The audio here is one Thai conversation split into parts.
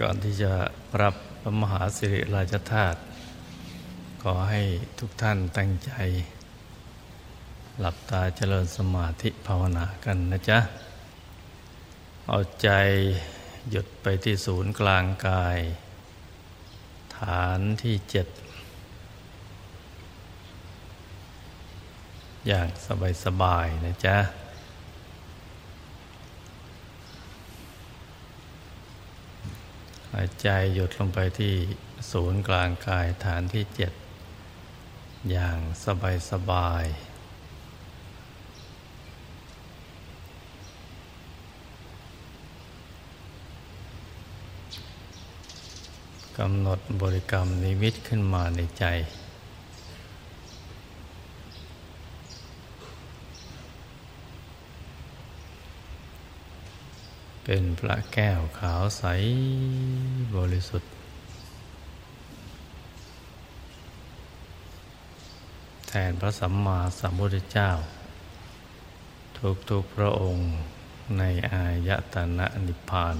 ก่อนที่จะรับพระมหาสิริราชธาตุขอให้ทุกท่านตั้งใจ หลับตาเจริญสมาธิภาวนากันนะจ๊ะ เอาใจหยุดไปที่ศูนย์กลางกาย ฐานที่เจ็ด อย่างสบาย ๆ นะจ๊ะายใจหยุดลงไปที่ศูนย์กลางกายฐานที่เจ็ดอย่างสบายสบาย กำหนดบริกรรมนิมิตขึ้นมาในใจ เป็นพระแก้วขาวใสบริสุทธิ์ แทนพระสัมมาสัมพุทธเจ้า ทุกๆพระองค์ในอายตนะนิพพาน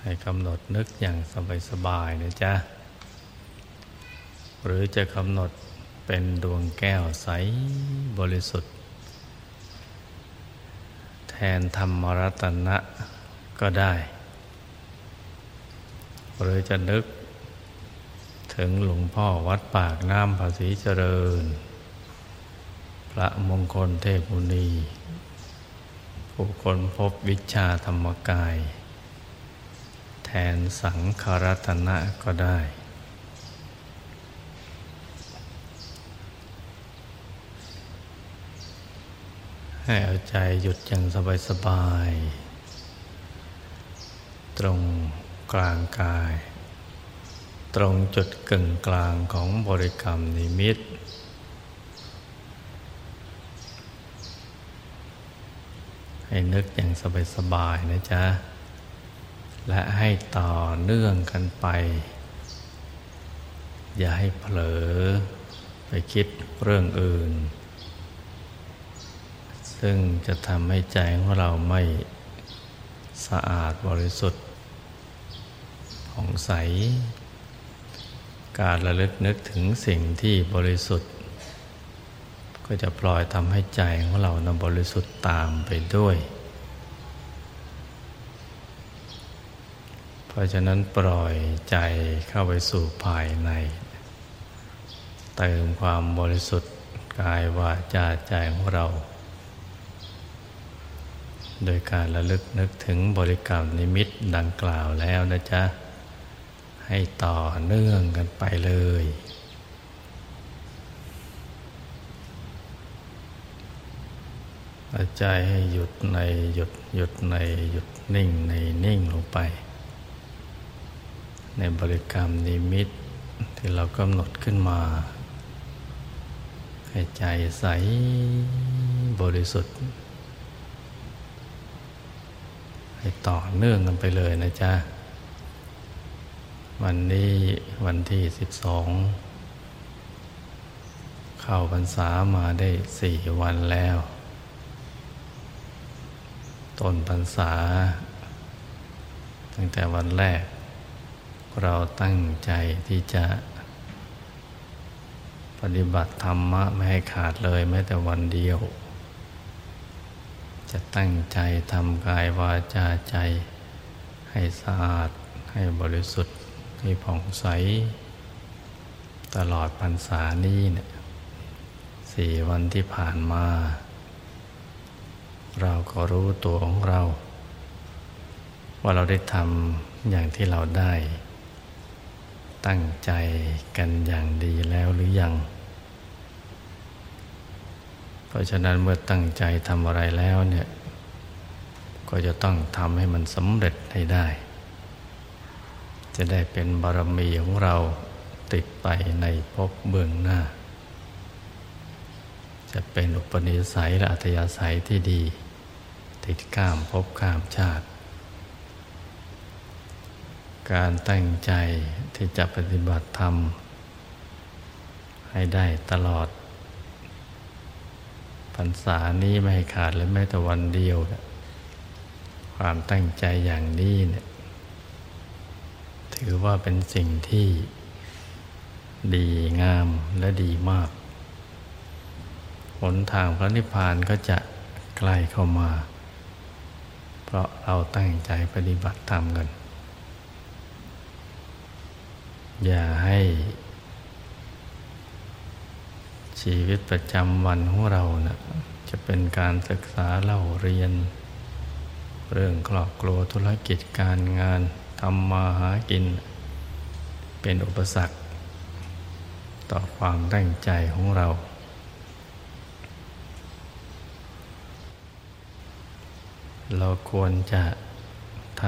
ให้กำหนดนึกอย่างสบายๆนะจ๊ะ หรือจะกำหนดเป็นดวงแก้วใสบริสุทธิ์ แทนธรรมรัตนะก็ได้ หรือจะนึกถึงหลวงพ่อวัดปากน้ำภาษีเจริญ พระมงคลเทพมุนี ผู้คนพบวิชาธรรมกาย แทนสังขรัตนะก็ได้ ให้เอาใจหยุดอย่างสบายๆตรงกลางกาย ตรงจุดกึ่งกลางของบริกรรมนิมิต ให้นึกอย่างสบายๆนะจ๊ะ และให้ต่อเนื่องกันไป อย่าให้เผลอไปคิดเรื่องอื่น ซึ่งจะทำให้ใจของเราไม่สะอาดบริสุทธิ์ผ่องใส การระลึกนึกถึงสิ่งที่บริสุทธิ์ ก็จะปล่อยทำให้ใจของเรานะบริสุทธิ์ตามไปด้วย เพราะฉะนั้นปล่อยใจเข้าไปสู่ภายใน เติมความบริสุทธิ์กายวาจาใจของเรา โดยการระลึกนึกถึงบริกรรมนิมิตดังกล่าวแล้วนะจ๊ะ ให้ต่อเนื่องกันไปเลย ใจให้หยุดในหยุดหยุดในหยุดนิ่งในนิ่งลงไป ในบริกรรมนิมิตที่เรากำหนดขึ้นมา ให้ใจใสบริสุทธิ์ ให้ต่อเนื่องกันไปเลยนะจ๊ะ วันนี้วันที่สิบสองเข้าพรรษามาได้สี่วันแล้ว ต้นพรรษา ตั้งแต่วันแรก เราตั้งใจที่จะปฏิบัติธรรมะไม่ให้ขาดเลยแม้แต่วันเดียว จะตั้งใจทำกายวาจาใจ ให้สะอาด ให้บริสุทธิ์ ให้ผ่องใส ตลอดพรรษานี้เนี่ยสี่วันที่ผ่านมา เราก็รู้ตัวของเรา ว่าเราได้ทำอย่างที่เราได้ ตั้งใจกันอย่างดีแล้วหรือยัง ราะฉะนั้นเมื่อตั้งใจทำอะไรแล้วเนี่ย ก็จะต้องทำให้มันสำเร็จให้ได้ จะได้เป็นบารมีของเราติดไปในภพเบื้องหน้า จะเป็นอุปนิสัยและอัธยาศัยที่ดี ติดข้ามภพข้ามชาติ การตั้งใจที่จะปฏิบัติธรรม ให้ได้ตลอด พรรษานี้ไม่ขาดเลยแม้แต่วันเดียว ความตั้งใจอย่างนี้เนี่ยถือว่าเป็นสิ่งที่ดีงามและดีมาก หนทางพระนิพพานก็จะใกล้เข้ามา เพราะเราตั้งใจปฏิบัติธรรมกัน อย่าให้ ชีวิตประจำวันของเรานะ่ะจะเป็นการศึกษาเล่าเรียน เรื่องครอบครัวธุรกิจการงานทำมาหากิน เป็นอุปสรรค ต่อความตั้งใจของเรา เราควรจะท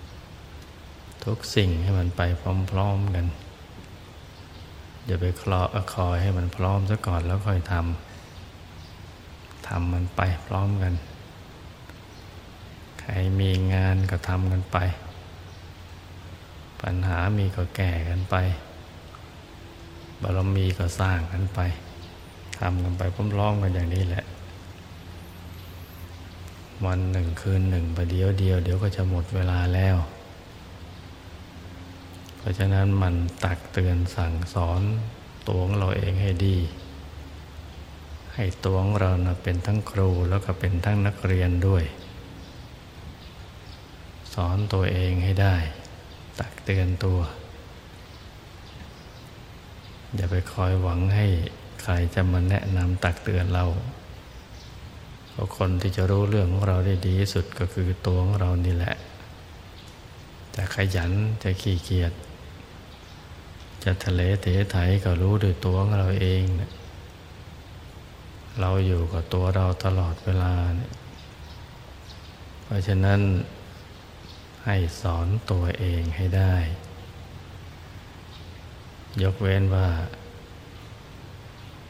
ำทุกสิ่งให้มันไปพร้อม ๆ กัน อย่าไปคลอคอยให้มันพร้อมซะก่อนแล้วค่อยทำทำมันไปพร้อมกัน ใครมีงานก็ทำกันไป ปัญหามีก็แก่กันไปบารมีก็สร้างกันไปทำกันไปพร้อมๆกันอย่างนี้แหละ วันหนึ่งคืนหนึ่งประเดียวเดียว เดี๋ยวก็จะหมดเวลาแล้ว ราะฉะนั้นมันตักเตือนสั่งสอนตัวของเราเองให้ดี ให้ตัวของเรานะเป็นทั้งครูแล้วก็เป็นทั้งนักเรียนด้วย สอนตัวเองให้ได้ ตักเตือนตัว อย่าไปคอยหวังให้ใครจะมาแนะนำตักเตือนเราเพราะคนที่จะรู้เรื่องของเราได้ดีที่สุดก็คือตัวของเรานี่แหละจะขยันจะขี้เกียจ จะทะเลเทไถก็รู้ด้วยตัวของเราเองเนี่ยเราอยู่กับตัวเราตลอดเวลาเนี่ยเพราะฉะนั้นให้สอนตัวเองให้ได้ ยกเว้นว่า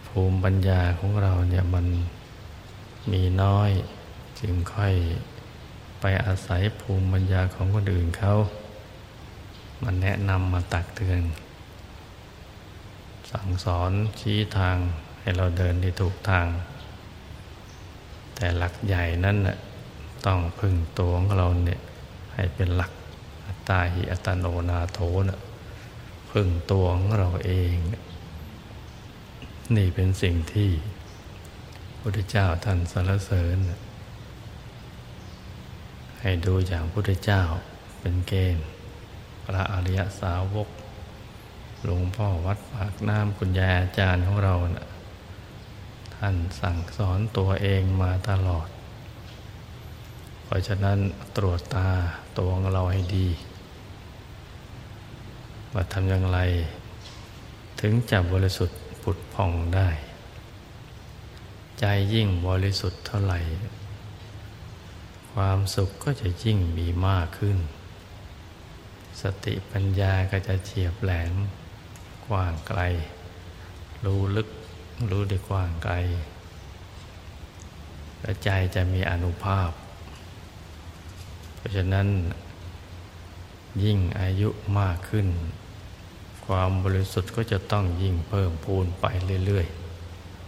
ภูมิปัญญาของเราเนี่ยมันมีน้อย จึงค่อยไปอาศัยภูมิปัญญาของคนอื่นเขา มันแนะนำมาตักเตือน สั่งสอนชี้ทางให้เราเดินที่ถูกทาง แต่หลักใหญ่นั้นน่ะต้องพึ่งตัวของเราเนี่ยให้เป็นหลักอัตตาหิอัตโนนาโถนะพึ่งตัวของเราเอง นี่เป็นสิ่งที่พระพุทธเจ้าท่านสรรเสริญ ให้ดูอย่างพระพุทธเจ้าเป็นเกณฑ์ พระอริยสาวก หลวงพ่อวัดปากน้ำคุณยายอาจารย์ของเรานะ่ะท่านสั่งสอนตัวเองมาตลอด เพราะฉะนั้นตรวจตาตัวของเราให้ดี ว่าทำอย่างไร ถึงจะบริสุทธิ์ผุดผ่องได้ ใจยิ่งบริสุทธิ์เท่าไหร่ ความสุขก็จะยิ่งมีมากขึ้นสติปัญญาก็จะเฉียบแหลม กว้างไกล รู้ลึกรู้ได้กว้างไกล และใจจะมีอนุภาพ เพราะฉะนั้น ยิ่งอายุมากขึ้น ความบริสุทธิ์ก็จะต้องยิ่งเพิ่มพูนไปเรื่อย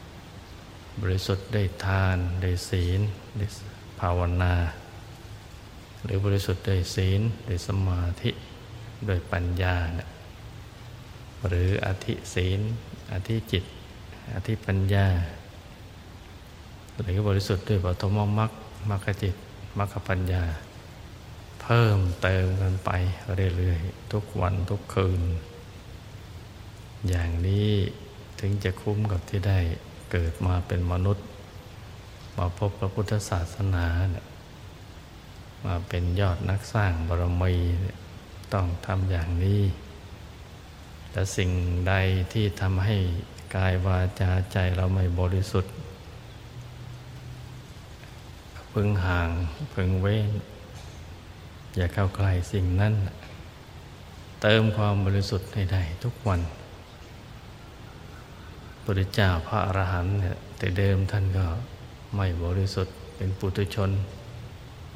ๆ บริสุทธิ์ได้ทานได้ศีลได้ภาวนา หรือบริสุทธิ์ได้ศีลได้สมาธิด้วยปัญญาเนี่ย หรืออธิศีล อธิจิต อธิปัญญา หรือบริสุทธิ์ด้วยปฐมมรรคมรรคจิตมรรคปัญญา เพิ่มเติมกันไปเรื่อยๆ ทุกวันทุกคืน อย่างนี้ถึงจะคุ้มกับที่ได้เกิดมาเป็นมนุษย์ มาพบพระพุทธศาสนาเนี่ยมาเป็นยอดนักสร้างบารมีต้องทำอย่างนี้ แต่สิ่งใดที่ทำให้กายวาจาใจเราไม่บริสุทธิ์ พึงห่างพึงเว้น อย่าเข้าใกล้สิ่งนั้น เติมความบริสุทธิ์ให้ได้ทุกวันพระเจ้าพระอรหันต์เนี่ยแต่เดิมท่านก็ไม่บริสุทธิ์เป็นปุถุชน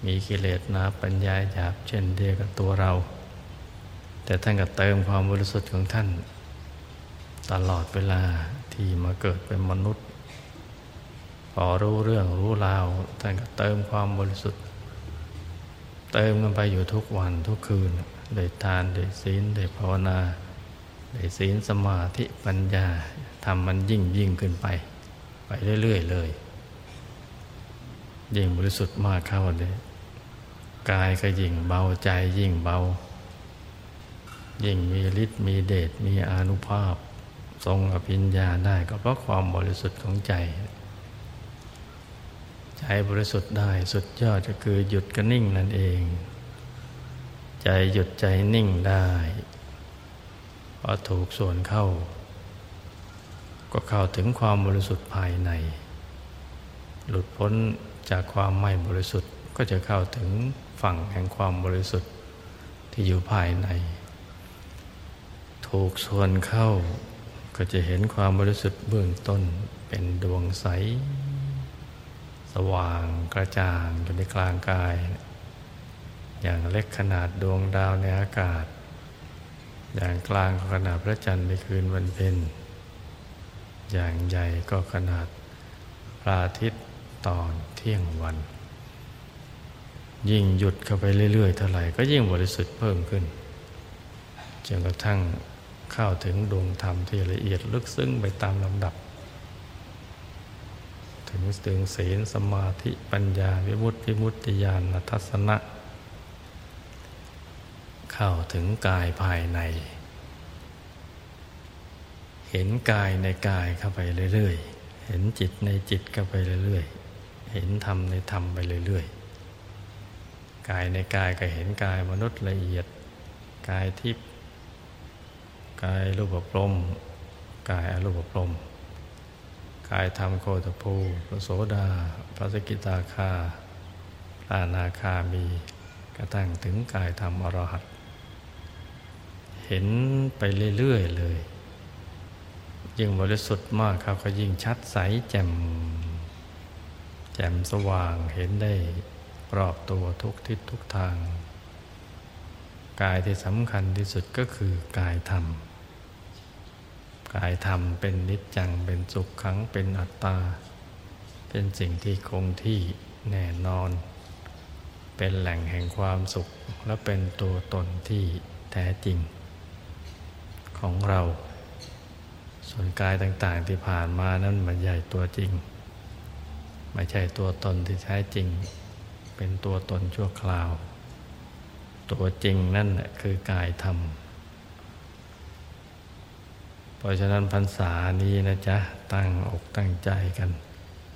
มีกิเลสนาปัญญาหยาบเช่นเดียวกับตัวเรา แต่ท่านก็เติมความบริสุทธิ์ของท่าน ตลอดเวลาที่มาเกิดเป็นมนุษย์ พอรู้เรื่องรู้ราว ท่านก็เติมความบริสุทธิ์ เติมกันไปอยู่ทุกวันทุกคืนโดยทานโดยศีลโดยภาวนาโดยศีลสมาธิปัญญาทำมันยิ่งยิ่งขึ้นไป ไปเรื่อยๆเลย ยิ่งบริสุทธิ์มากเข้าเลยกายก็ยิ่งเบาใจยิ่งเบา ยิ่งมีฤทธิ์มีเดชมีอนุภาพ ทรงอภิญญาได้ก็เพราะความบริสุทธิ์ของใจ ใจบริสุทธิ์ได้สุดยอดก็คือหยุดก็นิ่งนั่นเอง ใจหยุดใจนิ่งได้พอถูกส่วนเข้า ก็เข้าถึงความบริสุทธิ์ภายใน หลุดพ้นจากความไม่บริสุทธิ์ก็จะเข้าถึงฝั่งแห่งความบริสุทธิ์ที่อยู่ภายใน ถูกส่วนเข้า ก็จะเห็นความบริสุทธิ์เบื้องต้นเป็นดวงใส สว่างกระจ่างอยู่ในกลางกาย อย่างเล็กขนาดดวงดาวในอากาศ อย่างกลางก็ขนาดพระจันทร์ในคืนวันเพ็ญอย่างใหญ่ก็ขนาดพระอาทิตย์ตอนเที่ยงวัน ยิ่งหยุดเข้าไปเรื่อยๆเท่าไหร่ก็ยิ่งบริสุทธิ์เพิ่มขึ้นจนกระทั่ง เข้าถึงดวงธรรมที่ละเอียดลึกซึ้งไปตามลำดับ ถึงถึงศีลสมาธิปัญญาวิมุตติมุตติญาณทัศนะ เข้าถึงกายภายใน เห็นกายในกายเข้าไปเรื่อยๆ เห็นจิตในจิตเข้าไปเรื่อยๆ เห็นธรรมในธรรมไปเรื่อยๆ กายในกายก็เห็นกายมนุษย์ละเอียด กายทิพย์ กายรูปปรมกายอรูปปรมกายธรรมโคตภูพระโสดา พระสกิตาคาพระนาคามีกระทั่งถึงกายธรรมอรหัตเห็นไปเรื่อยๆเลย ยิ่งบริสุทธิ์มากครับก็ยิ่งชัดใสแจ่ม แจ่มสว่างเห็นได้รอบตัวทุกทิศทุกทาง กายที่สำคัญที่สุดก็คือกายธรรม กายธรรมเป็นนิจจังเป็นสุขขังเป็นอัตตา เป็นสิ่งที่คงที่แน่นอน เป็นแหล่งแห่งความสุขและเป็นตัวตนที่แท้จริง ของเรา ส่วนกายต่างๆที่ผ่านมานั้นมันใหญ่ตัวจริง ไม่ใช่ตัวตนที่แท้จริง เป็นตัวตนชั่วคราว ตัวจริงนั่นแหละคือกายธรรม เพราะฉะนั้นพรรษานี้นะจ๊ะ ตั้งอกตั้งใจกัน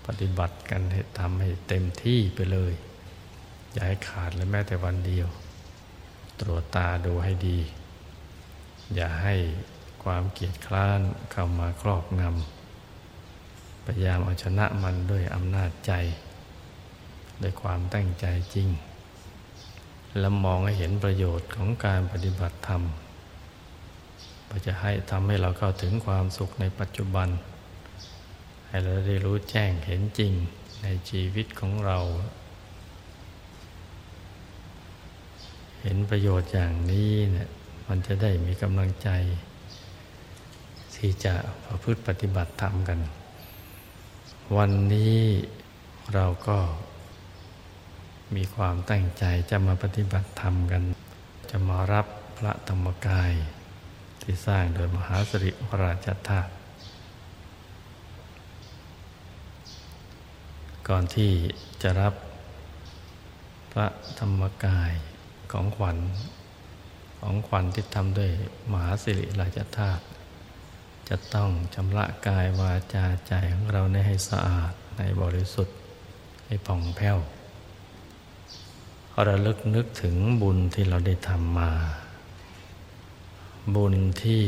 ปฏิบัติกันให้ทำให้เต็มที่ไปเลย อย่าให้ขาดเลยแม้แต่วันเดียว ตรวจตาดูให้ดี อย่าให้ความเกียดคร้านเข้ามาครอบงำพยายามเอาชนะมันด้วยอำนาจใจ ด้วยความตั้งใจจริง และมองให้เห็นประโยชน์ของการปฏิบัติธรรม จะให้ทำให้เราเข้าถึงความสุขในปัจจุบัน ให้เราได้รู้แจ้งเห็นจริงในชีวิตของเรา เห็นประโยชน์อย่างนี้เนี่ยมันจะได้มีกำลังใจ ที่จะประพฤติปฏิบัติธรรมกัน วันนี้เราก็มีความตั้งใจจะมาปฏิบัติธรรมกัน จะมารับพระธรรมกาย ที่สร้างโดยมหาสริวราชธาตุก่อนที่จะรับพระธรรมกายของขวัญของขวัญที่ทำด้วยมหาสิริราชธาตุจะต้องชำระกายวาจาใจของเราให้สะอาดในบริสุทธิ์ให้ผ่องแผ้วระลึกนึกถึงบุญที่เราได้ทำมา บุญที่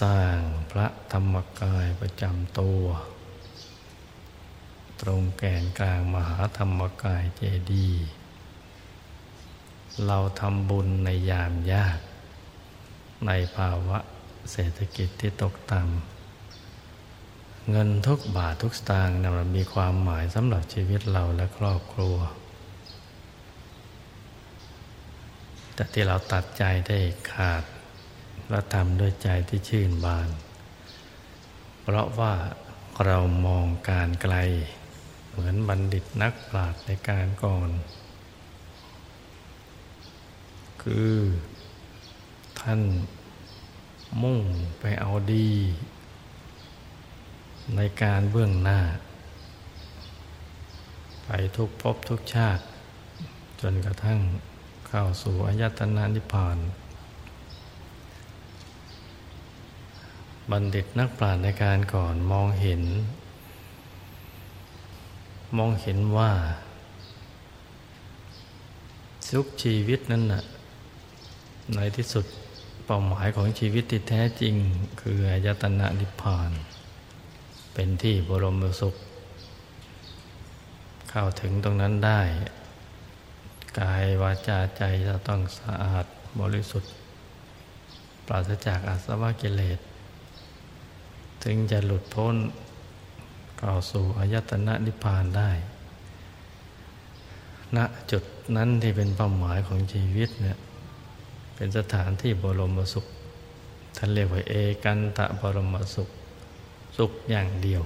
สร้างพระธรรมกายประจำตัว ตรงแก่นกลางมหาธรรมกายเจดีย์เราทำบุญในยามยาก ในภาวะเศรษฐกิจที่ตกต่ำเงินทุกบาททุกสตางค์นมันมีความหมายสำหรับชีวิตเราและครอบครัว แต่ที่เราตัดใจได้ขาด และทำด้วยใจที่ชื่นบาน เพราะว่าเรามองการไกล เหมือนบัณฑิตนักปราชญ์ในการก่อน คือ ท่านมุ่งไปเอาดี ในการเบื้องหน้า ไปทุกภพทุกชาติ จนกระทั่งเข้าสู่อายตนะนิพพาน บัณฑิตนักปราชญ์ในการก่อนมองเห็น มองเห็นว่าสุขชีวิตนั้นน่ะในที่สุดเป้าหมายของชีวิตที่แท้จริง คืออายตนะนิพพาน เป็นที่บรมสุข เข้าถึงตรงนั้นได้ กายวาจาใจจะต้องสะอาดบริสุทธิ์ ปราศจากอาสวะกิเลส ถึงจะหลุดพ้นเข้าสู่อายตนะนิพพานได้ณจุดนั้นที่เป็นเป้าหมายของชีวิตเนี่ยเป็นสถานที่บรมสุขท่านเรียกว่าเอกันตะบรมสุข สุขอย่างเดียว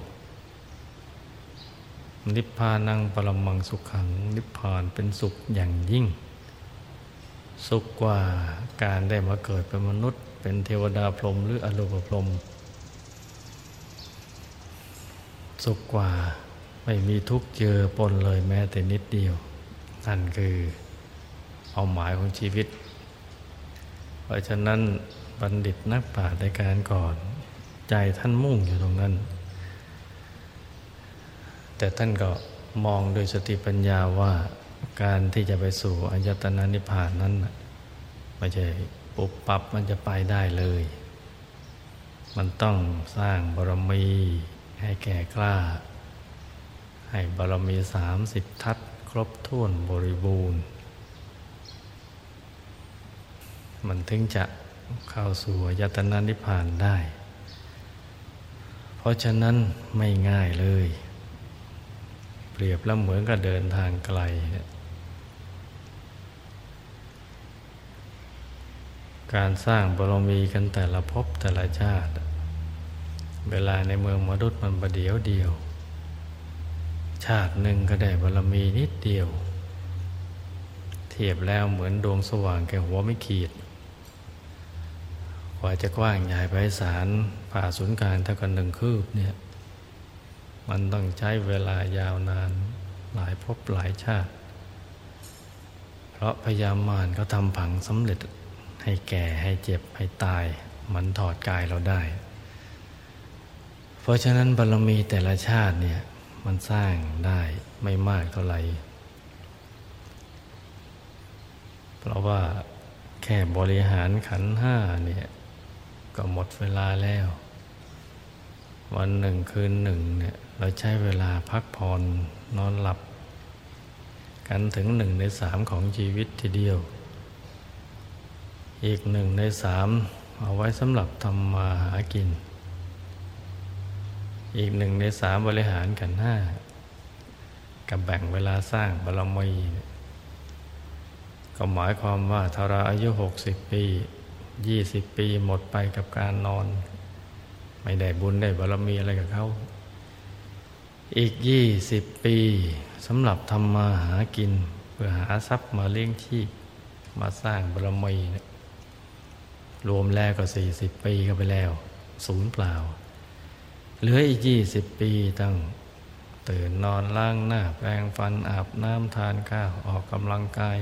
นิพพานังปรมังสุขขัง นิพพานเป็นสุขอย่างยิ่ง สุขกว่าการได้มาเกิดเป็นมนุษย์ เป็นเทวดาพรหมหรืออรูปพรหม สุขกว่าไม่มีทุกข์เจอปนเลยแม้แต่นิดเดียว นั่นคือเป้าหมายของชีวิต เพราะฉะนั้นบัณฑิตนักปราชญ์ในการก่อน ใจท่านมุ่งอยู่ตรงนั้น แต่ท่านก็มองโดยสติปัญญาว่าการที่จะไปสู่อายตนะนิพพานนั้นไม่ใช่ปุบปับมันจะไปได้เลย มันต้องสร้างบารมี ให้แก่กล้า ให้บารมีสามสิบทัศครบถ้วนบริบูรณ์ มันถึงจะเข้าสู่ยตนานิพพานได้ เพราะฉะนั้นไม่ง่ายเลย เปรียบแล้วเหมือนกับเดินทางไกล การสร้างบารมีกันแต่ละภพแต่ละชาติ เวลาในเมืองมนุษย์มันประเดียวเดียว ชาติหนึ่งก็ได้บารมีนิดเดียว เทียบแล้วเหมือนดวงสว่างแก่หัวไม่ขีดกว่าจะกว้างใหญ่ไพศาลผ่าศูนย์กลางเท่ากันหนึ่งคืบเนี่ย มันต้องใช้เวลายาวนานหลายภพหลายชาติ เพราะพยามารเขาทำผังสำเร็จให้แก่ให้เจ็บให้ตาย มันถอดกายเราได้ เพราะฉะนั้นบารมีแต่ละชาติเนี่ยมันสร้างได้ไม่มากเท่าไหร่ เพราะว่าแค่บริหารขันห้าเนี่ยก็หมดเวลาแล้ว วันหนึ่งคืนหนึ่งเนี่ยเราใช้เวลาพักผ่อนนอนหลับ กันถึงหนึ่งในสามของชีวิตทีเดียว อีกหนึ่งในสามเอาไว้สำหรับทำมาหากิน อีกหนึ่งในสามบริหารกันห้ากับแบ่งเวลาสร้างบารมีก็หมายความว่าถ้าเราอายุหกสิบปียี่สิบปีหมดไปกับการนอน ไม่ได้บุญได้บารมีอะไรกับเขาอีกยี่สิบปีสำหรับทำมาหากิน เพื่อหาทรัพย์มาเลี้ยงชีพมาสร้างบารมีรวมแล้วก็สี่สิบปีก็ไปแล้ว ศูนย์เปล่า เหลืออีกยี่สิบปีตั้งตื่นนอนล้างหน้าแปรงฟันอาบน้ำทานข้าวออกกำลังกาย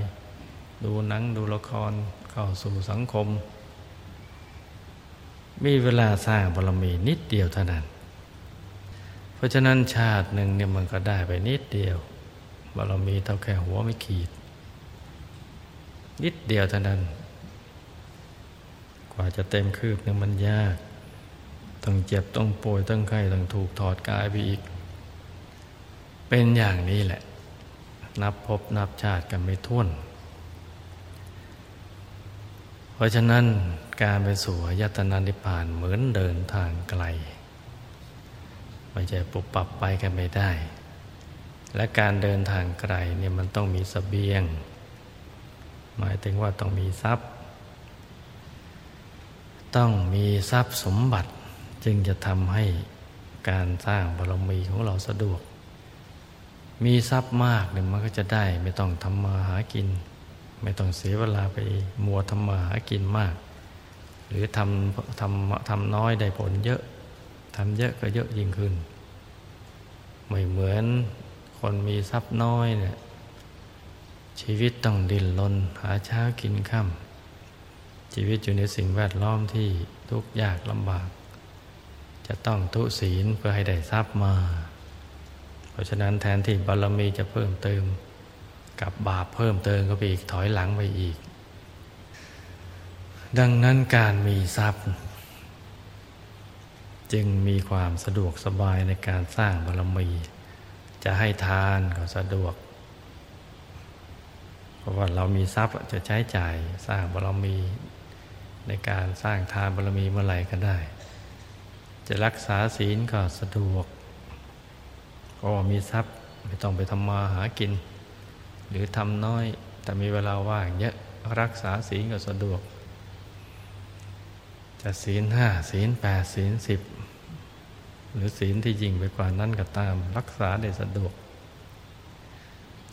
ดูหนังดูละครเข้าสู่สังคม มีเวลาสร้างบารมีนิดเดียวเท่านั้น เพราะฉะนั้นชาติหนึ่งเนี่ยมันก็ได้ไปนิดเดียวบารมีเท่าแค่หัวไม่ขีด นิดเดียวเท่านั้น กว่าจะเต็มคืบเนี่ยมันยาก ต้องเจ็บต้องป่วยต้องไข้ต้องถูกถอดกายไปอีก เป็นอย่างนี้แหละ นับพบนับชาติกันไม่ท้วน เพราะฉะนั้นการไปสู่ยตนานิพพานเหมือนเดินทางไกลไม่ใช่ปุบปับไปกันไม่ได้ และการเดินทางไกลเนี่ยมันต้องมีสเสบียง หมายถึงว่าต้องมีทรัพย์ ต้องมีทรัพย์สมบัติ จึงจะทำให้การสร้างบารมีของเราสะดวก มีทรัพย์มากเนี่ยมันก็จะได้ไม่ต้องทำมาหากิน ไม่ต้องเสียเวลาไปมัวทำมาหากินมาก หรือทำทำทำน้อยได้ผลเยอะทำเยอะก็เยอะยิ่งขึ้น ไม่เหมือนคนมีทรัพย์น้อยเนี่ยชีวิตต้องดิ้นรนหาเช้ากินค่ำชีวิตอยู่ในสิ่งแวดล้อมที่ทุกข์ยากลำบาก จะต้องทุศีลเพื่อให้ได้ทรัพย์มา เพราะฉะนั้นแทนที่บารมีจะเพิ่มเติม กับบาปเพิ่มเติมก็ไปอีกถอยหลังไปอีก ดังนั้นการมีทรัพย์ จึงมีความสะดวกสบายในการสร้างบารมี จะให้ทานก็สะดวก เพราะว่าเรามีทรัพย์จะใช้จ่ายสร้างบารมี ในการสร้างทานบารมีเมื่อไหร่ก็ได้ จะรักษาศีลก็สะดวกเพราะมีทรัพย์ไม่ต้องไปทำมาหากิน หรือทำน้อยแต่มีเวลาว่างเยอะรักษาศีลก็สะดวก จะศีลห้าศีลแปดศีลสิบหรือศีลที่ยิ่งไปกว่านั้นก็ตาม รักษาได้สะดวก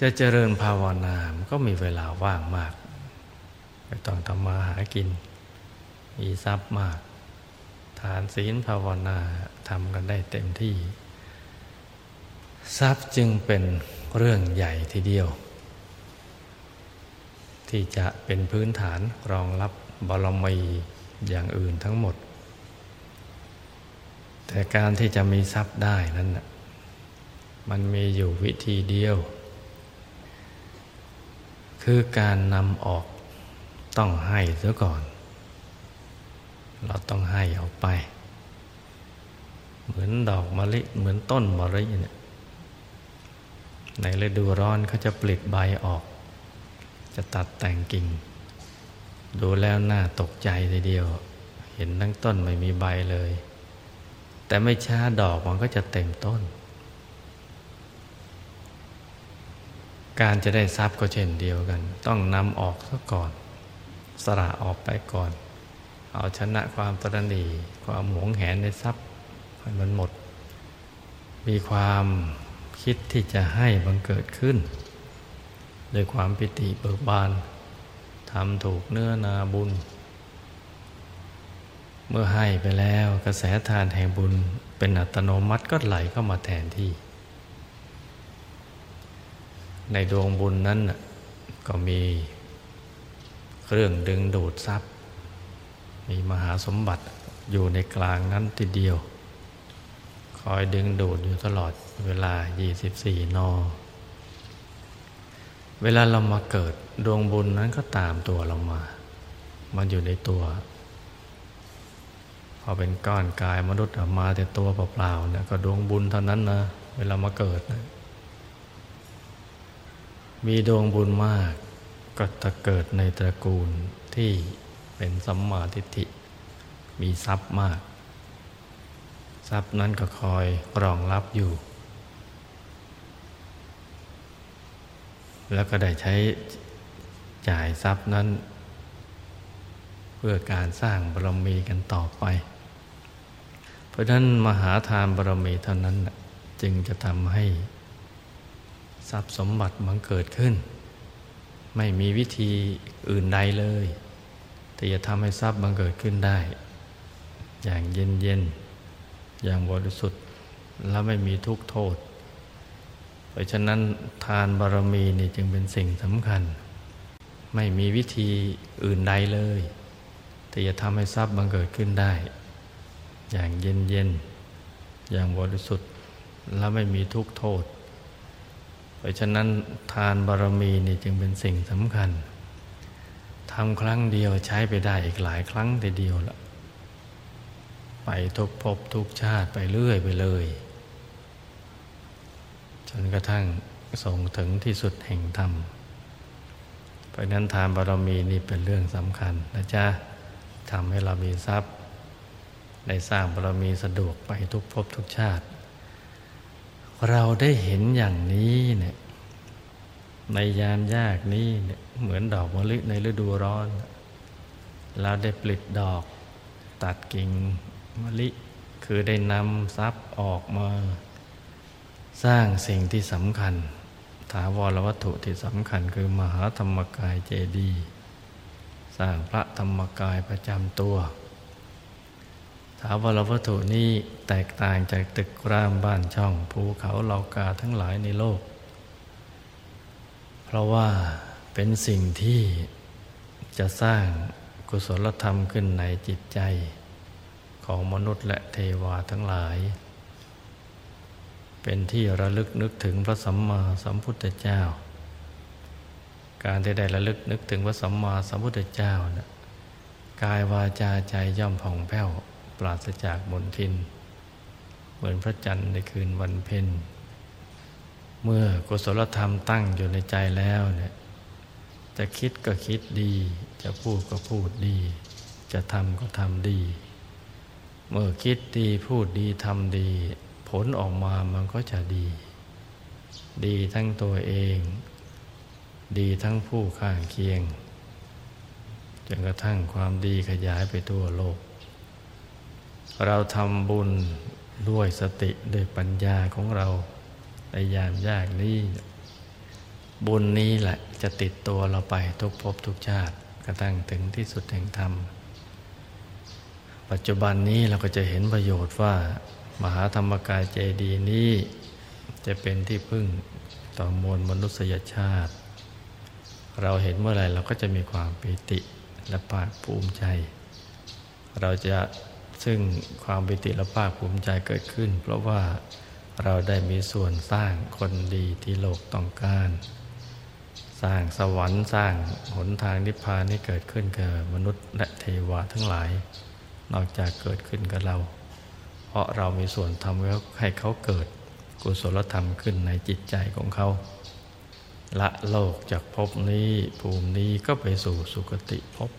จะเจริญภาวนามก็มีเวลาว่างมาก ไม่ต้องทำมาหากิน มีทรัพย์มาก ฐานศีลภาวนาทำกันได้เต็มที่ ทรัพย์จึงเป็นเรื่องใหญ่ทีเดียว ที่จะเป็นพื้นฐานรองรับบารมีอย่างอื่นทั้งหมด แต่การที่จะมีทรัพย์ได้นั้นมันมีอยู่วิธีเดียว คือการนำออกต้องให้เสียก่อน เราต้องให้ออกไป เหมือนดอกมะลิเหมือนต้นมะลิเนี่ยในฤดูร้อนเขาจะปลิดใบออก จะตัดแต่งกิ่ง ดูแล้วน่าตกใจทีเดียว เห็นทั้งต้นไม่มีใบเลย แต่ไม่ช้าดอกมันก็จะเต็มต้น การจะได้ทรัพย์ก็เช่นเดียวกัน ต้องนำออกซะก่อน สละออกไปก่อน เอาชนะความตระณีความหวงแหนในทรัพย์ให้มันหมด มีความคิดที่จะให้บังเกิดขึ้นด้วยความปิติเบิกบานทำถูกเนื้อนาบุญ เมื่อให้ไปแล้วกระแสทานแห่งบุญเป็นอัตโนมัติก็ไหลเข้ามาแทนที่ ในดวงบุญนั้นก็มีเครื่องดึงดูดทรัพย์ มีมหาสมบัติอยู่ในกลางนั้นทีเดียว คอยดึงดูดอยู่ตลอดเวลา 24 นอ เวลาเรามาเกิดดวงบุญนั้นก็ตามตัวเรามา มันอยู่ในตัว พอเป็นก้อนกายมนุษย์ออกมาแต่ตัวเปล่าๆเนี่ยก็ดวงบุญเท่านั้นนะเวลามาเกิดนะมีดวงบุญมากก็จะเกิดในตระกูลที่ เป็นสัมมาทิฏฐิ มีทรัพย์มาก ทรัพย์นั้นก็คอยรองรับอยู่ แล้วก็ได้ใช้จ่ายทรัพย์นั้น เพื่อการสร้างบารมีกันต่อไป เพราะฉะนั้นมหาทานบารมีเท่านั้นจึงจะทำให้ ทรัพย์สมบัติมันเกิดขึ้น ไม่มีวิธีอื่นใดเลย ที่จะทำให้ทรัพย์บังเกิดขึ้นได้ อย่างเย็นเย็นอย่างบริสุทธิ์และไม่มีทุกโทษ เพราะฉะนั้นทานบารมีนี่จึงเป็นสิ่งสำคัญ ไม่มีวิธีอื่นใดเลย ที่จะทำให้ทรัพย์บังเกิดขึ้นได้ อย่างเย็นเย็นอย่างบริสุทธิ์และไม่มีทุกโทษ เพราะฉะนั้นทานบารมีนี่จึงเป็นสิ่งสำคัญ ทำครั้งเดียวใช้ไปได้อีกหลายครั้งแต่เดียวละไปทุกภพทุกชาติไปเรื่อยไปเลย จนกระทั่งส่งถึงที่สุดแห่งธรรมเพราะนั้นทานบารมีนี่เป็นเรื่องสำคัญนะจ๊ะทำให้เรามีทรัพย์ได้สร้างบารมีสะดวกไปทุกภพทุกชาติ เราได้เห็นอย่างนี้เนี่ย ในยามยากนี้เนี่ยเหมือนดอกมะลิในฤดูร้อน เราได้ปลิดดอกตัดกิ่งมะลิ คือได้นำทรัพย์ออกมา สร้างสิ่งที่สำคัญ ถาวรวัตถุที่สำคัญคือมหาธรรมกายเจดีย์สร้างพระธรรมกายประจำตัว ถาวรวัตถุนี้แตกต่างจากตึกรามบ้านช่องภูเขาเหล่ากาทั้งหลายในโลก เพราะว่าเป็นสิ่งที่จะสร้างกุศลธรรมขึ้นในจิตใจของมนุษย์และเทวาทั้งหลาย เป็นที่ระลึกนึกถึงพระสัมมาสัมพุทธเจ้า การที่ได้ระลึกนึกถึงพระสัมมาสัมพุทธเจ้านะกายวาจาใจย่อมผ่องแผ้วปราศจากมนทิน เหมือนพระจันทร์ในคืนวันเพ็ญ เมื่อกุศลธรรมตั้งอยู่ในใจแล้วเนี่ยจะคิดก็คิดดี จะพูดก็พูดดี จะทำก็ทำดี เมื่อคิดดีพูดดีทำดี ผลออกมามันก็จะดี ดีทั้งตัวเอง ดีทั้งผู้ข้างเคียงจนกระทั่งความดีขยายไปทั่วโลก เราทำบุญด้วยสติด้วยปัญญาของเรา ในยามยากนี้ บุญนี้แหละจะติดตัวเราไปทุกภพทุกชาติกระทั่งถึงที่สุดแห่งธรรม ปัจจุบันนี้เราก็จะเห็นประโยชน์ว่า มหาธรรมกายเจดีย์นี้ จะเป็นที่พึ่งต่อมวลมนุษยชาติ เราเห็นเมื่อไหร่เราก็จะมีความปิติและภาคภูมิใจ เราจะซึ่งความปิติและภาคภูมิใจเกิดขึ้น เพราะว่า เราได้มีส่วนสร้างคนดีที่โลกต้องการ สร้างสวรรค์สร้างหนทางนิพพานให้เกิดขึ้นกับมนุษย์และเทวาทั้งหลาย นอกจากเกิดขึ้นกับเรา เพราะเรามีส่วนทำให้เขาเกิดกุศลธรรมขึ้นในจิตใจของเขา ละโลกจากภพนี้ภูมินี้ก็ไปสู่สุคติภพ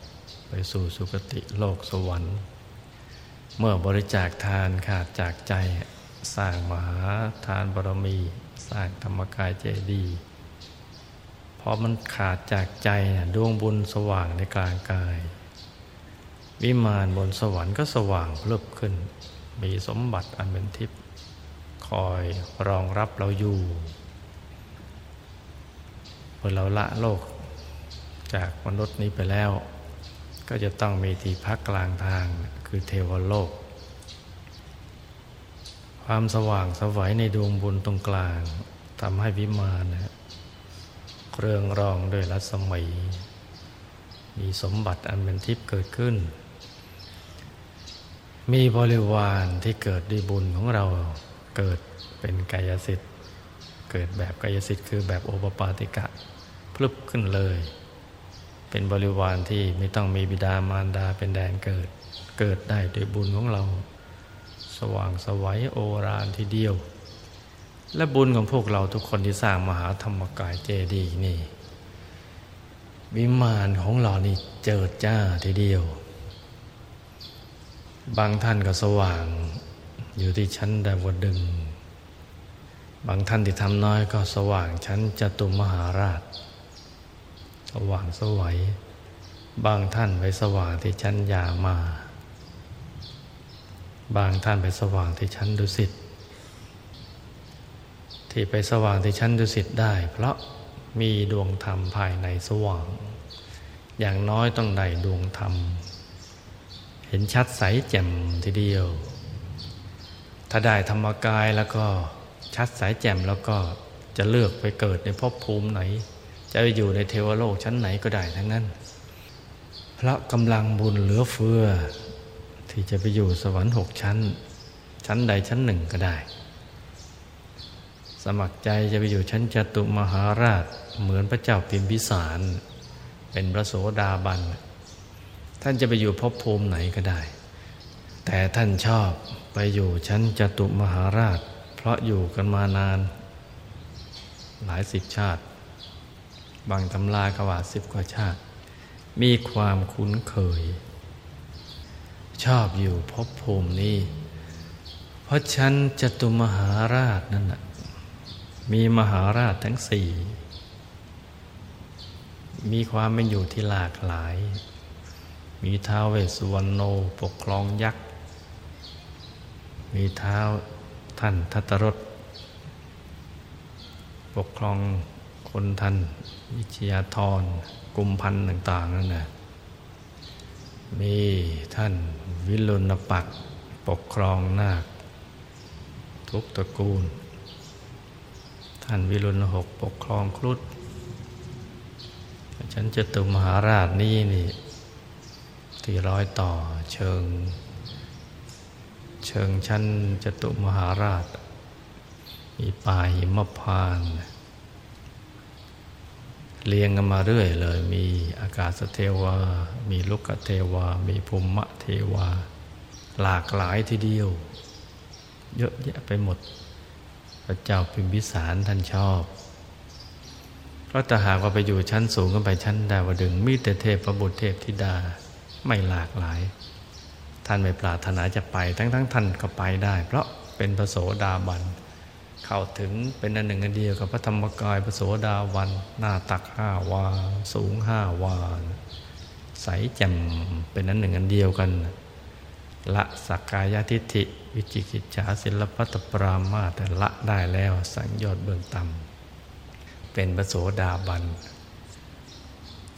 ไปสู่สุคติโลกสวรรค์ เมื่อบริจาคทานขาดจากใจ สร้างมหาทานบารมี สร้างธรรมกายเจดีย์พอมันขาดจากใจดวงบุญสว่างในกลางกาย วิมานบนสวรรค์ก็สว่างเพลิบขึ้น มีสมบัติอันเป็นทิพย์คอยรองรับเราอยู่พอเราละโลกจากมนุษย์นี้ไปแล้ว ก็จะต้องมีที่พักกลางทางคือเทวโลก ความสว่างสวัยในดวงบุญตรงกลางทำให้วิมานนะเรืองรองด้วยรัศมี มีสมบัติอันเป็นทิพย์เกิดขึ้น มีบริวารที่เกิดด้วยบุญของเราเกิดเป็นกายสิทธิ์ เกิดแบบกายสิทธิ์คือแบบโอปปาติกะพลึบขึ้นเลย เป็นบริวารที่ไม่ต้องมีบิดามารดาเป็นแดนเกิด เกิดได้ด้วยบุญของเรา สว่างสวัยโอรานทีเดียว และบุญของพวกเราทุกคนที่สร้างมหาธรรมกายเจดีย์นี่ วิมานของเรานี่เจิดจ้าทีเดียว บางท่านก็สว่างอยู่ที่ชั้นดาวดึง บางท่านที่ทำน้อยก็สว่างชั้นจตุมหาราช สว่างสวัยบางท่านไปสว่างที่ชั้นยามา บางท่านไปสว่างที่ชั้นดุสิตที่ไปสว่างที่ชั้นดุสิตได้ เพราะมีดวงธรรมภายในสว่าง อย่างน้อยต้องได้ดวงธรรม เห็นชัดใสแจ่มทีเดียว ถ้าได้ธรรมกายแล้วก็ชัดใสแจ่มแล้วก็จะเลือกไปเกิดในภพภูมิไหน จะไปอยู่ในเทวโลกชั้นไหนก็ได้ทั้งนั้น พระกำลังบุญเหลือเฟือ ที่จะไปอยู่สวรรค์หกชั้น ชั้นใดชั้นหนึ่งก็ได้ สมัครใจจะไปอยู่ชั้นจตุมหาราชเหมือนพระเจ้าพิมพิสาร เป็นพระโสดาบัน ท่านจะไปอยู่ภพภูมิไหนก็ได้ แต่ท่านชอบไปอยู่ชั้นจตุมหาราช เพราะอยู่กันมานาน หลายสิบชาติ บางตำรากว่าสิบกว่าชาติ มีความคุ้นเคย ชอบอยู่ภพภูมินี้ เพราะชั้นจตุมหาราชนั่นแหะมีมหาราชทั้งสี่ มีความเป็นอยู่ที่หลากหลาย มีท้าวเวสสุวรรณโนปกครองยักษ์ มีเท้าท่านทัตรสปกครองคนทันวิชยาธรกุมพันธ์ต่าง ๆ นั่นนะมีท่าน วิลุณปักปกครองนาค ทุกตระกูล ท่านวิรุณหกปกครองครุฑฉันจะตุมหาราชนี่นี่ที่ร้อยต่อเชิง เชิงชั้นจตุมหาราช มีป่าหิมพาน เรียงกันมาเรื่อยเลย มีอากาศเทวา มีลุกเทวา มีภูมิเทวา หลากหลายทีเดียว เยอะแยะไปหมด พระเจ้าพิมพิสารท่านชอบเพราะถ้าหากว่าไปอยู่ชั้นสูงขึ้นไปชั้นดาวดึงมีแต่เทพประบุตรเทพธิดาไม่หลากหลาย ท่านไม่ปรารถนาจะไป ทั้งทั้งท่านก็ไปได้ เพราะเป็นพระโสดาบัน เข้าถึงเป็นอันหนึ่งอันเดียวกับพระธรรมกายพระโสดาวัน หน้าตักห้าวา สูงห้าวา ใสแจ่มเป็นอันหนึ่งอันเดียวกัน ละสักกายทิฏฐิ วิจิกิจฉาศิลปัตปรามาแต่ละได้แล้วสังยอดเบื้องต่ำเป็นพระโสดาบัน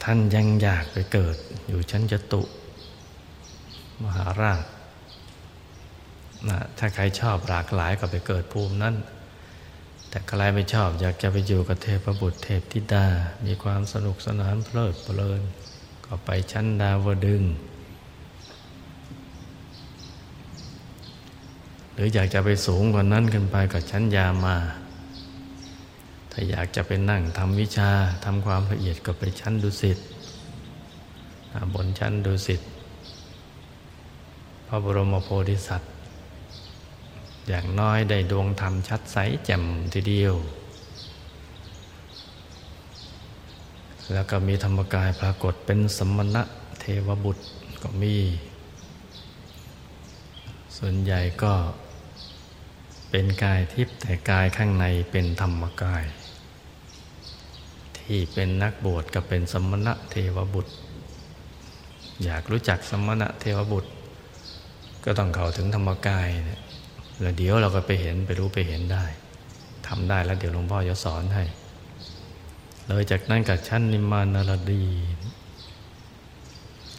ท่านยังอยากไปเกิดอยู่ชั้นจตุ มหาราชนะถ้าใครชอบหลากหลายก็ไปเกิดภูมินั้น แต่ใครไม่ชอบอยากจะไปอยู่กับเทพบุตรเทพธิดา มีความสนุกสนานเพลิดเพลิน ก็ไปชั้นดาวดึง หรืออยากจะไปสูงกว่านั้นขึ้นไปกับชั้นยามา ถ้าอยากจะไปนั่งทำวิชาทำความละเอียดก็ไปชั้นดุสิตบนชั้นดุสิตพระบรมโพธิสัตว์ อย่างน้อยได้ดวงธรรมชัดใสแจ่มทีเดียว แล้วก็มีธรรมกายปรากฏเป็นสมณะเทวบุตรก็มี ส่วนใหญ่ก็เป็นกายทิพย์แต่กายข้างในเป็นธรรมกาย ที่เป็นนักบวชก็เป็นสมณะเทวบุตร อยากรู้จักสมณะเทวบุตร ก็ต้องเข้าถึงธรรมกายเนี่ย แล้วเดี๋ยวเราก็ไปเห็นไปรู้ไปเห็นได้ทำได้แล้วเดี๋ยวหลวงพ่อจะสอนให้เลยจากนั้นกับชั้นนิมานารดี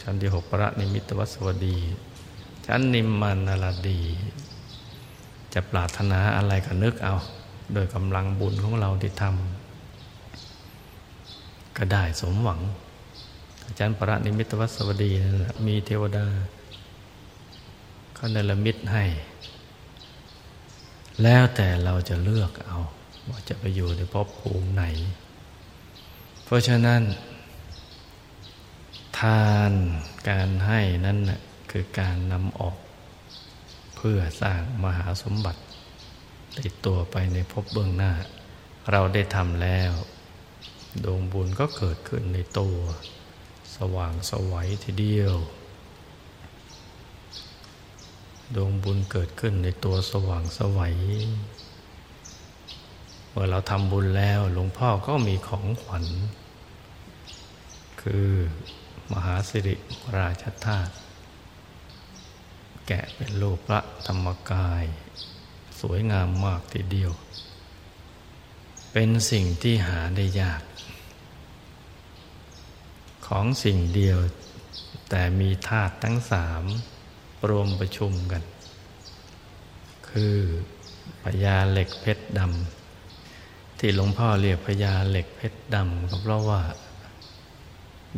ชั้นที่หกประนิมิตวสวดี ชั้นนิมมานารดี จะปรารถนาอะไรก็นึกเอา โดยกำลังบุญของเราที่ทำก็ได้สมหวังอาจารย์ประนิมิตวสวดีนั่นแหละมีเทวดาเขาเนรมิตให้ แล้วแต่เราจะเลือกเอา ว่าจะไปอยู่ในภพภูมิไหน เพราะฉะนั้น ทานการให้นั้นนะคือการนำออก เพื่อสร้างมหาสมบัติ ติดตัวไปในภพเบื้องหน้า เราได้ทำแล้วดวงบุญก็เกิดขึ้นในตัว สว่างสวัยทีเดียว ดวงบุญเกิดขึ้นในตัวสว่างสวัยเมื่อเราทำบุญแล้วหลวงพ่อก็มีของขวัญ คือมหาสิริราชธาตุแกะเป็นรูปพระธรรมกาย สวยงามมากทีเดียว เป็นสิ่งที่หาได้ยาก ของสิ่งเดียวแต่มีธาตุทั้งสาม รวมประชุมกัน คือพญาเหล็กเพชรดำที่หลวงพ่อเรียกพญาเหล็กเพชรดำก็เพราะว่า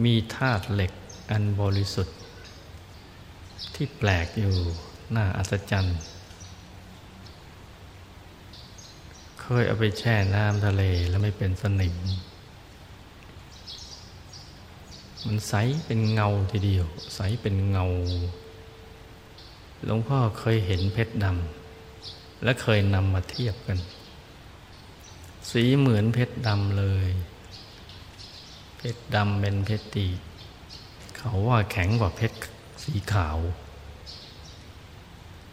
มีธาตุเหล็กอันบริสุทธิ์ ที่แปลกอยู่น่าอัศจรรย์เคยเอาไปแช่น้ำทะเลแล้วไม่เป็นสนิม มันใสเป็นเงาทีเดียว ใสเป็นเงา หลวงพ่อเคยเห็นเพชรดำและเคยนำมาเทียบกัน สีเหมือนเพชรดำเลย เพชรดำเป็นเพชรตีเขาว่าแข็งกว่าเพชรสีขาว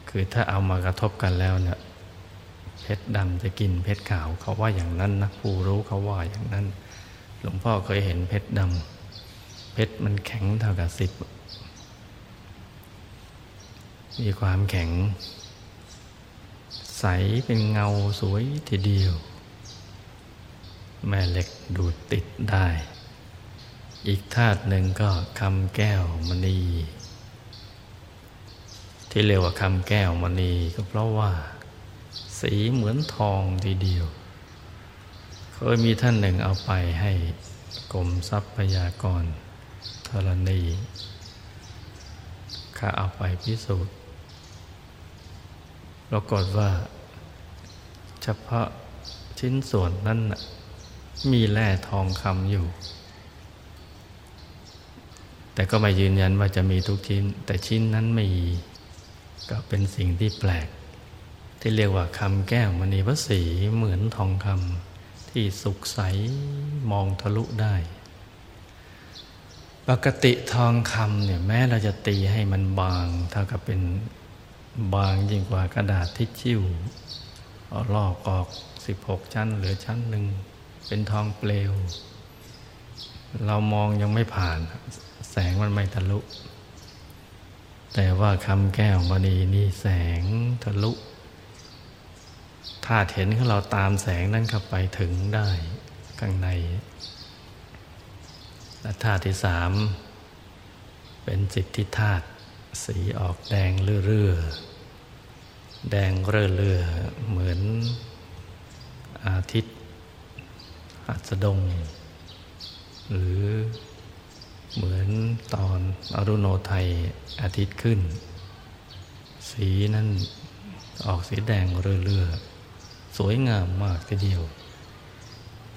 คือถ้าเอามากระทบกันแล้วเนี่ยเพชรดำจะกินเพชรขาว เขาว่าอย่างนั้นนะผู้รู้เขาว่าอย่างนั้น หลวงพ่อเคยเห็นเพชรดำเพชรมันแข็งเท่ากับสิบ มีความแข็ง ใสเป็นเงาสวยทีเดียว แม่เหล็กดูดติดได้ อีกธาตุหนึ่งก็คำแก้วมณี ที่เรียกว่าคำแก้วมณีก็เพราะว่า สีเหมือนทองทีเดียว เคยมีท่านหนึ่งเอาไปให้กรมทรัพยากรธรณีข้าเอาไปพิสูจน์ ปรากฏว่า เฉพาะชิ้นส่วนนั้นมีแร่ทองคำอยู่ แต่ก็ไม่ยืนยันว่าจะมีทุกชิ้น แต่ชิ้นนั้นไม่มีก็เป็นสิ่งที่แปลก ที่เรียกว่าคำแก้วมณีพระสีเหมือนทองคำที่สุกใสมองทะลุได้ ปกติทองคำเนี่ยแม้เราจะตีให้มันบางเท่ากับเป็น บางยิ่งกว่ากระดาษทิชชิ่วลอกออกสิบหกชั้น เหลือชั้นหนึ่ง เป็นทองเปลว เรามองยังไม่ผ่าน แสงมันไม่ทะลุ แต่ว่าคำแก้วมณีนี่แสงทะลุ ถ้าเห็นของเราตามแสงนั้นเข้าไปถึงได้ข้างในและธาตุที่สามเป็นจิที่ธาตุ สีออกแดงเรื่อแดงเรื่อเรือเหมือนอาทิตย์อัสดง หรือเหมือนตอนอรุโนไทยอาทิตย์ขึ้น สีนั้นออกสีแดงเรื่อๆ สวยงามมากทีเดียว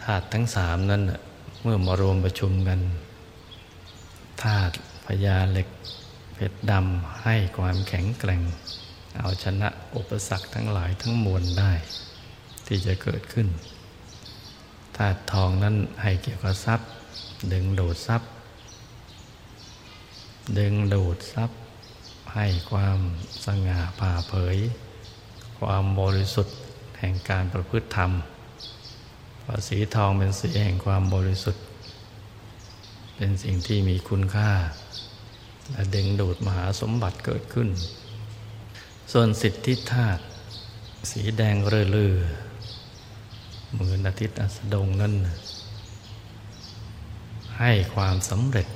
ธาตุทั้งสามนั้นเมื่อมารวมประชุมกันธาตุพญาเหล็ก เพชรดำให้ความแข็งแกร่ง เอาชนะอุปสรรคทั้งหลายทั้งมวลได้ ที่จะเกิดขึ้นธาตุทองนั้นให้เกี่ยวกับทรัพย์ ดึงดูดทรัพย์ ดึงดูดทรัพย์ ให้ความสง่าผ่าเผย ความบริสุทธิ์แห่งการประพฤติธรรมเพราะสีทองเป็นสีแห่งความบริสุทธิ์ เป็นสิ่งที่มีคุณค่า และดึงดูดมหาสมบัติเกิดขึ้น ส่วนสิทธิธาตุสีแดงเรื่อเหมือนอาทิตย์อัสดงนั่น ให้ความสำเร็จ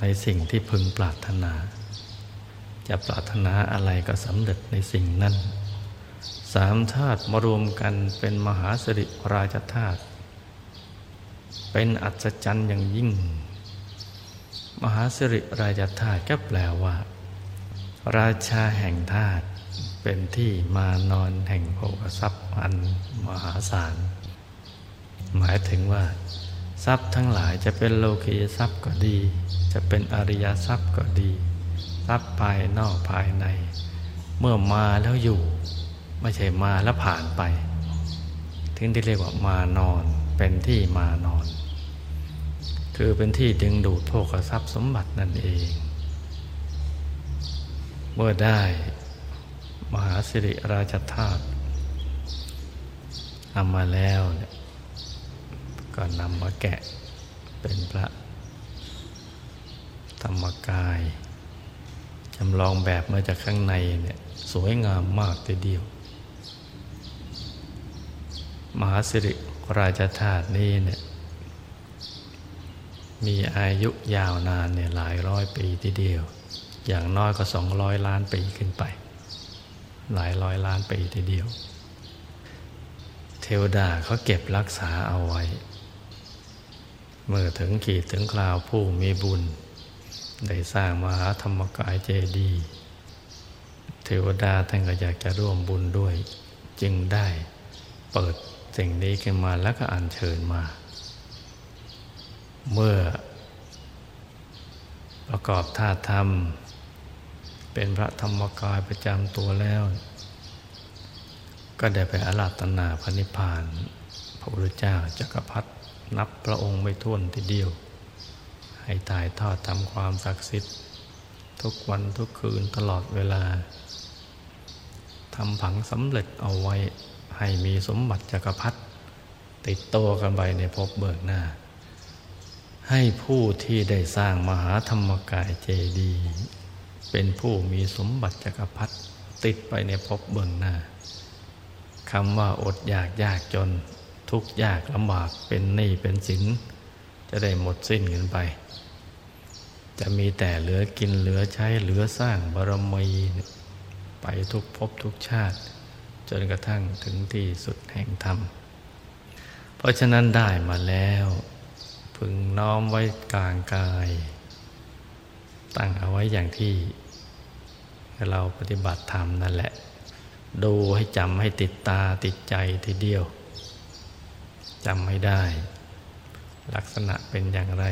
ในสิ่งที่พึงปรารถนา จะปรารถนาอะไรก็สำเร็จในสิ่งนั้น สามธาตุมารวมกันเป็นมหาสิริราชธาตุเป็นอัศจรรย์อย่างยิ่ง มหาสิริราชธาตุก็แปลว่า ราชาแห่งธาตุเป็นที่มานอนแห่งโภคทรัพย์อันมหาศาล หมายถึงว่า ทรัพย์ทั้งหลายจะเป็นโลกียทรัพย์ก็ดี จะเป็นอริยทรัพย์ก็ดี ทรัพย์ภายนอกภายใน เมื่อมาแล้วอยู่ ไม่ใช่มาแล้วผ่านไป ถึงที่เรียกว่ามานอนเป็นที่มานอน คือเป็นที่ดึงดูดโภคทรัพย์สมบัตินั่นเอง เมื่อได้มหาสิริราชธาตุทำมาแล้วเนี่ยก็นำมาแกะเป็นพระธรรมกายจำลองแบบมาจากข้างในเนี่ยสวยงามมากทีเดียว มหาสิริราชธาตุนี้เนี่ย มีอายุยาวนานเนี่ยหลายร้อยปีทีเดียว อย่างน้อยก็สองร้อยล้านปีขึ้นไป หลายร้อยล้านปีทีเดียว เทวดาเขาเก็บรักษาเอาไว้ เมื่อถึงขีดถึงคราวผู้มีบุญ ได้สร้างมหาธรรมกายเจดีย์เทวดาท่านก็อยากจะร่วมบุญด้วย จึงได้เปิดสิ่งนี้ขึ้นมาแล้วก็อัญเชิญมา เมื่อ ประกอบท่าธรรม เป็นพระธรรมกายประจำตัวแล้ว ก็ได้ไปอาราธนาพระนิพพาน พระพุทธเจ้าจักรพรรดินับพระองค์ไม่ท้วนทีเดียว ให้ถ่ายทอดทำความศักดิ์สิทธิ์ ทุกวันทุกคืนตลอดเวลาทำผังสำเร็จเอาไว้ให้มีสมบัติจักรพรรดิติดตัวกันไปในภพเบิกหน้า ให้ผู้ที่ได้สร้างมหาธรรมกายเจดีย์เป็นผู้มีสมบัติจักรพรรดิติดไปในภพเบื้องหน้าคำว่าอดอยากยากจนทุกยากลำบากเป็นหนี้เป็นสิน จะได้หมดสิ้นกันไป จะมีแต่เหลือกินเหลือใช้เหลือสร้างบารมีไปทุกภพทุกชาติ จนกระทั่งถึงที่สุดแห่งธรรม เพราะฉะนั้นได้มาแล้ว พึงน้อมไว้กลางกาย ตั้งเอาไว้อย่างที่ เราปฏิบัติธรรมนั่นแหละ ดูให้จำให้ติดตาติดใจทีเดียวจำไม่ได้ ลักษณะเป็นอย่างไร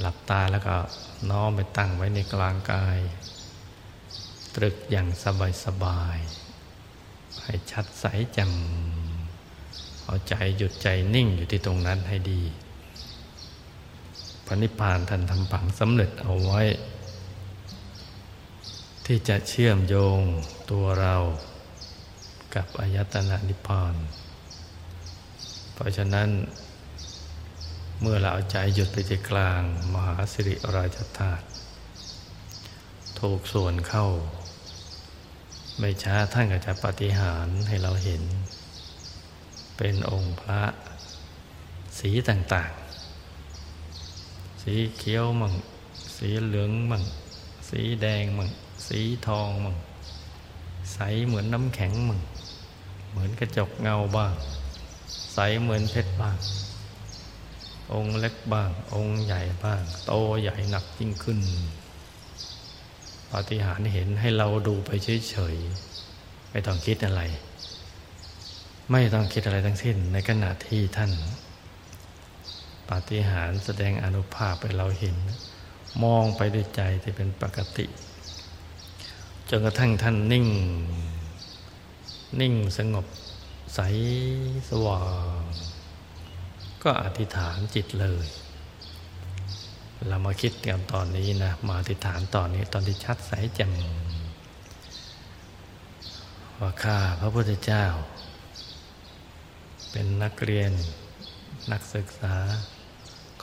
หลับตาแล้วก็น้อมไปตั้งไว้ในกลางกาย ตรึกอย่างสบายสบายให้ชัดใสจำเอาใจหยุดใจนิ่งอยู่ที่ตรงนั้นให้ดี พระนิพพานท่านทำผังสำเร็จเอาไว้ ที่จะเชื่อมโยงตัวเรากับอายตนะนิพพานเพราะฉะนั้น เมื่อเราเอาใจหยุดไปที่กลาง มหาสิริราชธาตุถูกส่วนเข้า ไม่ช้าท่านก็จะปฏิหารให้เราเห็น เป็นองค์พระสีต่างๆ สีเขียวมั่งสีเหลืองมั่งสีแดงมั่งสีทองมั่งใสเหมือนน้ำแข็งมั่งเหมือนกระจกเงาบ้าง ใสเหมือนเพชรบ้าง องค์เล็กบ้าง องค์ใหญ่บ้าง โตใหญ่หนักยิ่งขึ้นปาฏิหาริย์เห็นให้เราดูไปเฉยๆไม่ต้องคิดอะไร ไม่ต้องคิดอะไรทั้งสิ้นในขณะที่ท่าน ปาฏิหาริย์แสดงอนุภาพไปเราเห็น มองไปด้วยใจที่เป็นปกติ จนกระทั่งท่านนิ่ง นิ่งสงบใสสว่าง ก็อธิษฐานจิตเลย เรามาคิดกันตอนนี้นะ มาอธิษฐานตอนนี้ตอนที่ชัดใสแจ่มว่าข้าพระพุทธเจ้า เป็นนักเรียนนักศึกษา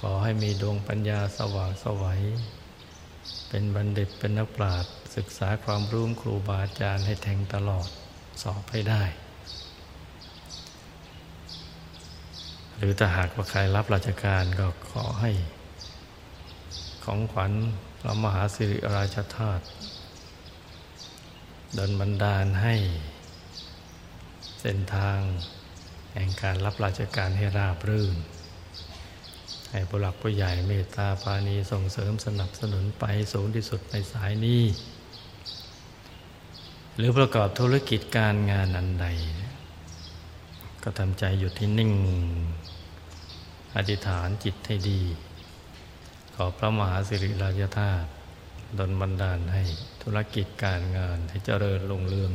อให้มีดวงปัญญาสว่างสวัย เป็นบัณฑิตเป็นนักปราชญ์ศึกษาความรู้ครูบาอาจารย์ให้แทงตลอดสอบให้ได้ หรือถ้าหากว่าใครรับราชการก็ขอให้ ของขวัญพระมหาสิริราชธาตุดนบันดาลให้ เส้นทางแห่งการรับราชการให้ราบรื่น ให้ผู้หลักผู้ใหญ่เมตตาปานีส่งเสริมสนับสนุนไปสูงที่สุดในสายนี้ หรือประกอบธุรกิจการงานอันใด ก็ทำใจหยุดที่นิ่ง อธิษฐานจิตให้ดี ขอพระมหาสิริราชธาตุดลบันดาลให้ธุรกิจการงานให้เจริญรุ่งเรือง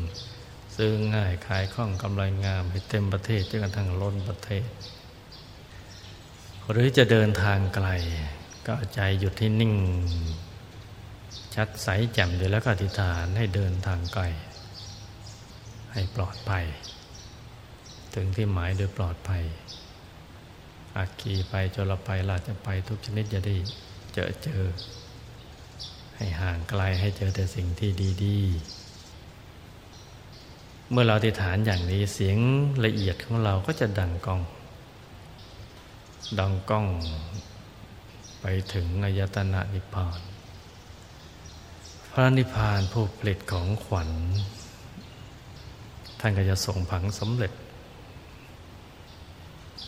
ซื้อง่ายขายคล่องกำไรงามให้เต็มประเทศจนกระทั่งล้นประเทศ หรือจะเดินทางไกล ก็ใจหยุดที่นิ่ง ชัดใสแจ่มอยู่แล้วก็อธิษฐานให้เดินทางไกล ให้ปลอดภัย ถึงที่หมายโดยปลอดภัย อากีไปจรไปลาจะไปทุกชนิดจะได้เจอเจอ ให้ห่างไกลให้เจอแต่สิ่งที่ดีๆเมื่อเราติฐานอย่างนี้เสียงละเอียดของเราก็จะดังกอง ดังก้อง ไปถึงอายตนะนิพพาน พระนิพพานผู้ผลิตของขวัญ ท่านก็จะส่งผังสำเร็จ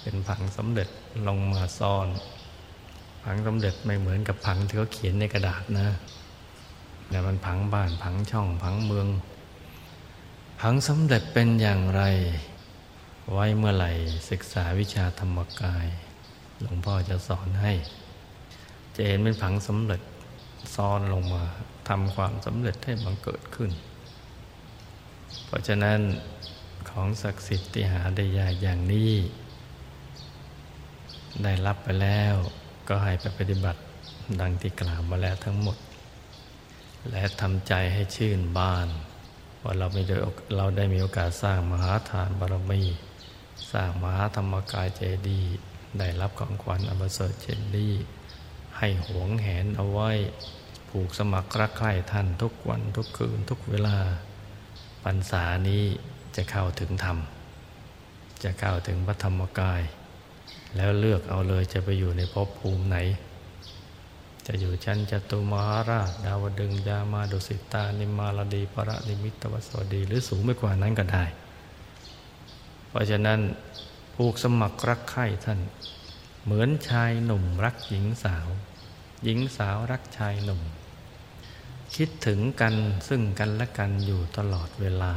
เป็นผังสำเร็จลงมาซ่อน ผังสำเร็จไม่เหมือนกับผังที่เขาเขียนในกระดาษนะแต่มันผังบ้านผังช่องผังเมือง ผังสำเร็จเป็นอย่างไร ไว้เมื่อไหร่ศึกษาวิชาธรรมกาย หลวงพ่อจะสอนให้จะเห็นเป็นผังสำเร็จซ้อนลงมาทำความสำเร็จให้บังเกิดขึ้น เพราะฉะนั้นของศักดิ์สิทธิ์ที่หาได้ยากอย่างนี้ ได้รับไปแล้วก็ให้ไปปฏิบัติดังที่กล่าวมาแล้วทั้งหมด และทำใจให้ชื่นบาน ว่าเราไม่ได้เราได้มีโอกาสสร้างมหาทานบารมี สร้างมหาธรรมกายเจดีย์ ได้รับของขวัญอมเสริเช่นนี้ให้หวงแหนเอาไว้ ผูกสมัครรักใคร่ท่านทุกวันทุกคืนทุกเวลาปัญษานี้จะเข้าถึงธรรม จะเข้าถึงพระธรรมกาย แล้วเลือกเอาเลยจะไปอยู่ในภพภูมิไหน จะอยู่ชั้นจตุมหาราช ดาวดึงยามาดุสิตา นิมาลดีปรนิมิตวสวดี หรือสูงไม่กว่านั้นก็ได้ เพราะฉะนั้น ผูกสมัครรักใคร่ท่าน เหมือนชายหนุ่มรักหญิงสาว หญิงสาวรักชายหนุ่ม คิดถึงกันซึ่งกันและกันอยู่ตลอดเวลา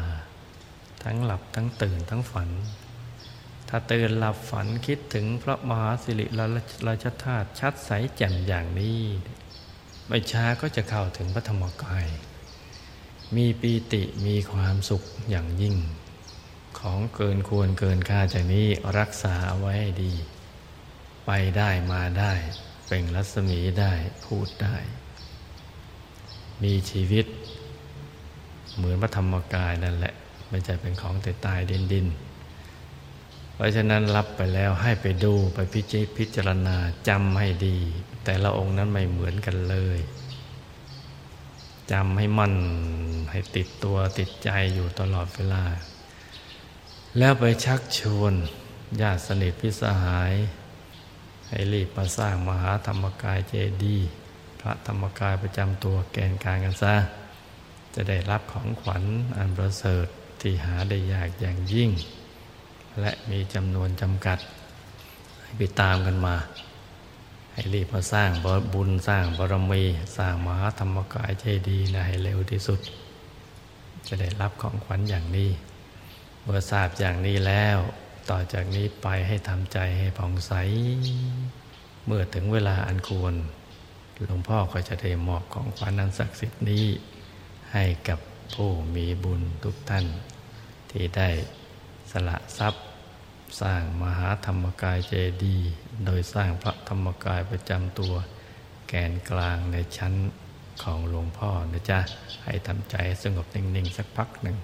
ทั้งหลับทั้งตื่นทั้งฝัน ถ้าตื่นหลับฝันคิดถึงพระมหาสิริราชธาตุชัดใสแจ่มอย่างนี้ไม่ช้าก็จะเข้าถึงพระธรรมกาย มีปีติมีความสุขอย่างยิ่ง ของเกินควรเกินค่าจากนี้รักษาไว้ให้ดี ไปได้มาได้เป่งรัศมีได้พูดได้ มีชีวิต เหมือนพระธรรมกายนั่นแหละ ไม่ใช่เป็นของแต่ตายดินดิน เพราะฉะนั้นรับไปแล้วให้ไปดูไปพิจิตพิจารณาจำให้ดี แต่ละองค์นั้นไม่เหมือนกันเลยจำให้มั่นให้ติดตัวติดใจอยู่ตลอดเวลา แล้วไปชักชวนญาติสนิทพิสหาย ให้รีบมาสร้างมหาธรรมกายเจดีย์พระธรรมกายประจำตัวแกนกลางกันซะ จะได้รับของขวัญอันประเสริฐที่หาได้ยากอย่างยิ่ง และมีจำนวนจำกัด ให้ไปตามกันมา ให้รีบมาสร้างบุญสร้างบารมี สร้างมหาธรรมกายเจดีย์ให้เร็วที่สุด จะได้รับของขวัญอย่างนี้ เมื่อทราบอย่างนี้แล้ว ต่อจากนี้ไปให้ทำใจให้ผ่องใส เมื่อถึงเวลาอันควร หลวงพ่อก็จะได้มอบของขวัญนันศักดิ์สิทธิ์นี้ ให้กับผู้มีบุญทุกท่าน ที่ได้สละทรัพย์ สร้างมหาธรรมกายเจดีย์โดยสร้างพระธรรมกายประจำตัว แกนกลางในชั้นของหลวงพ่อนะจ๊ะ ให้ทำใจสงบนิ่ง ๆ สักพักหนึ่ง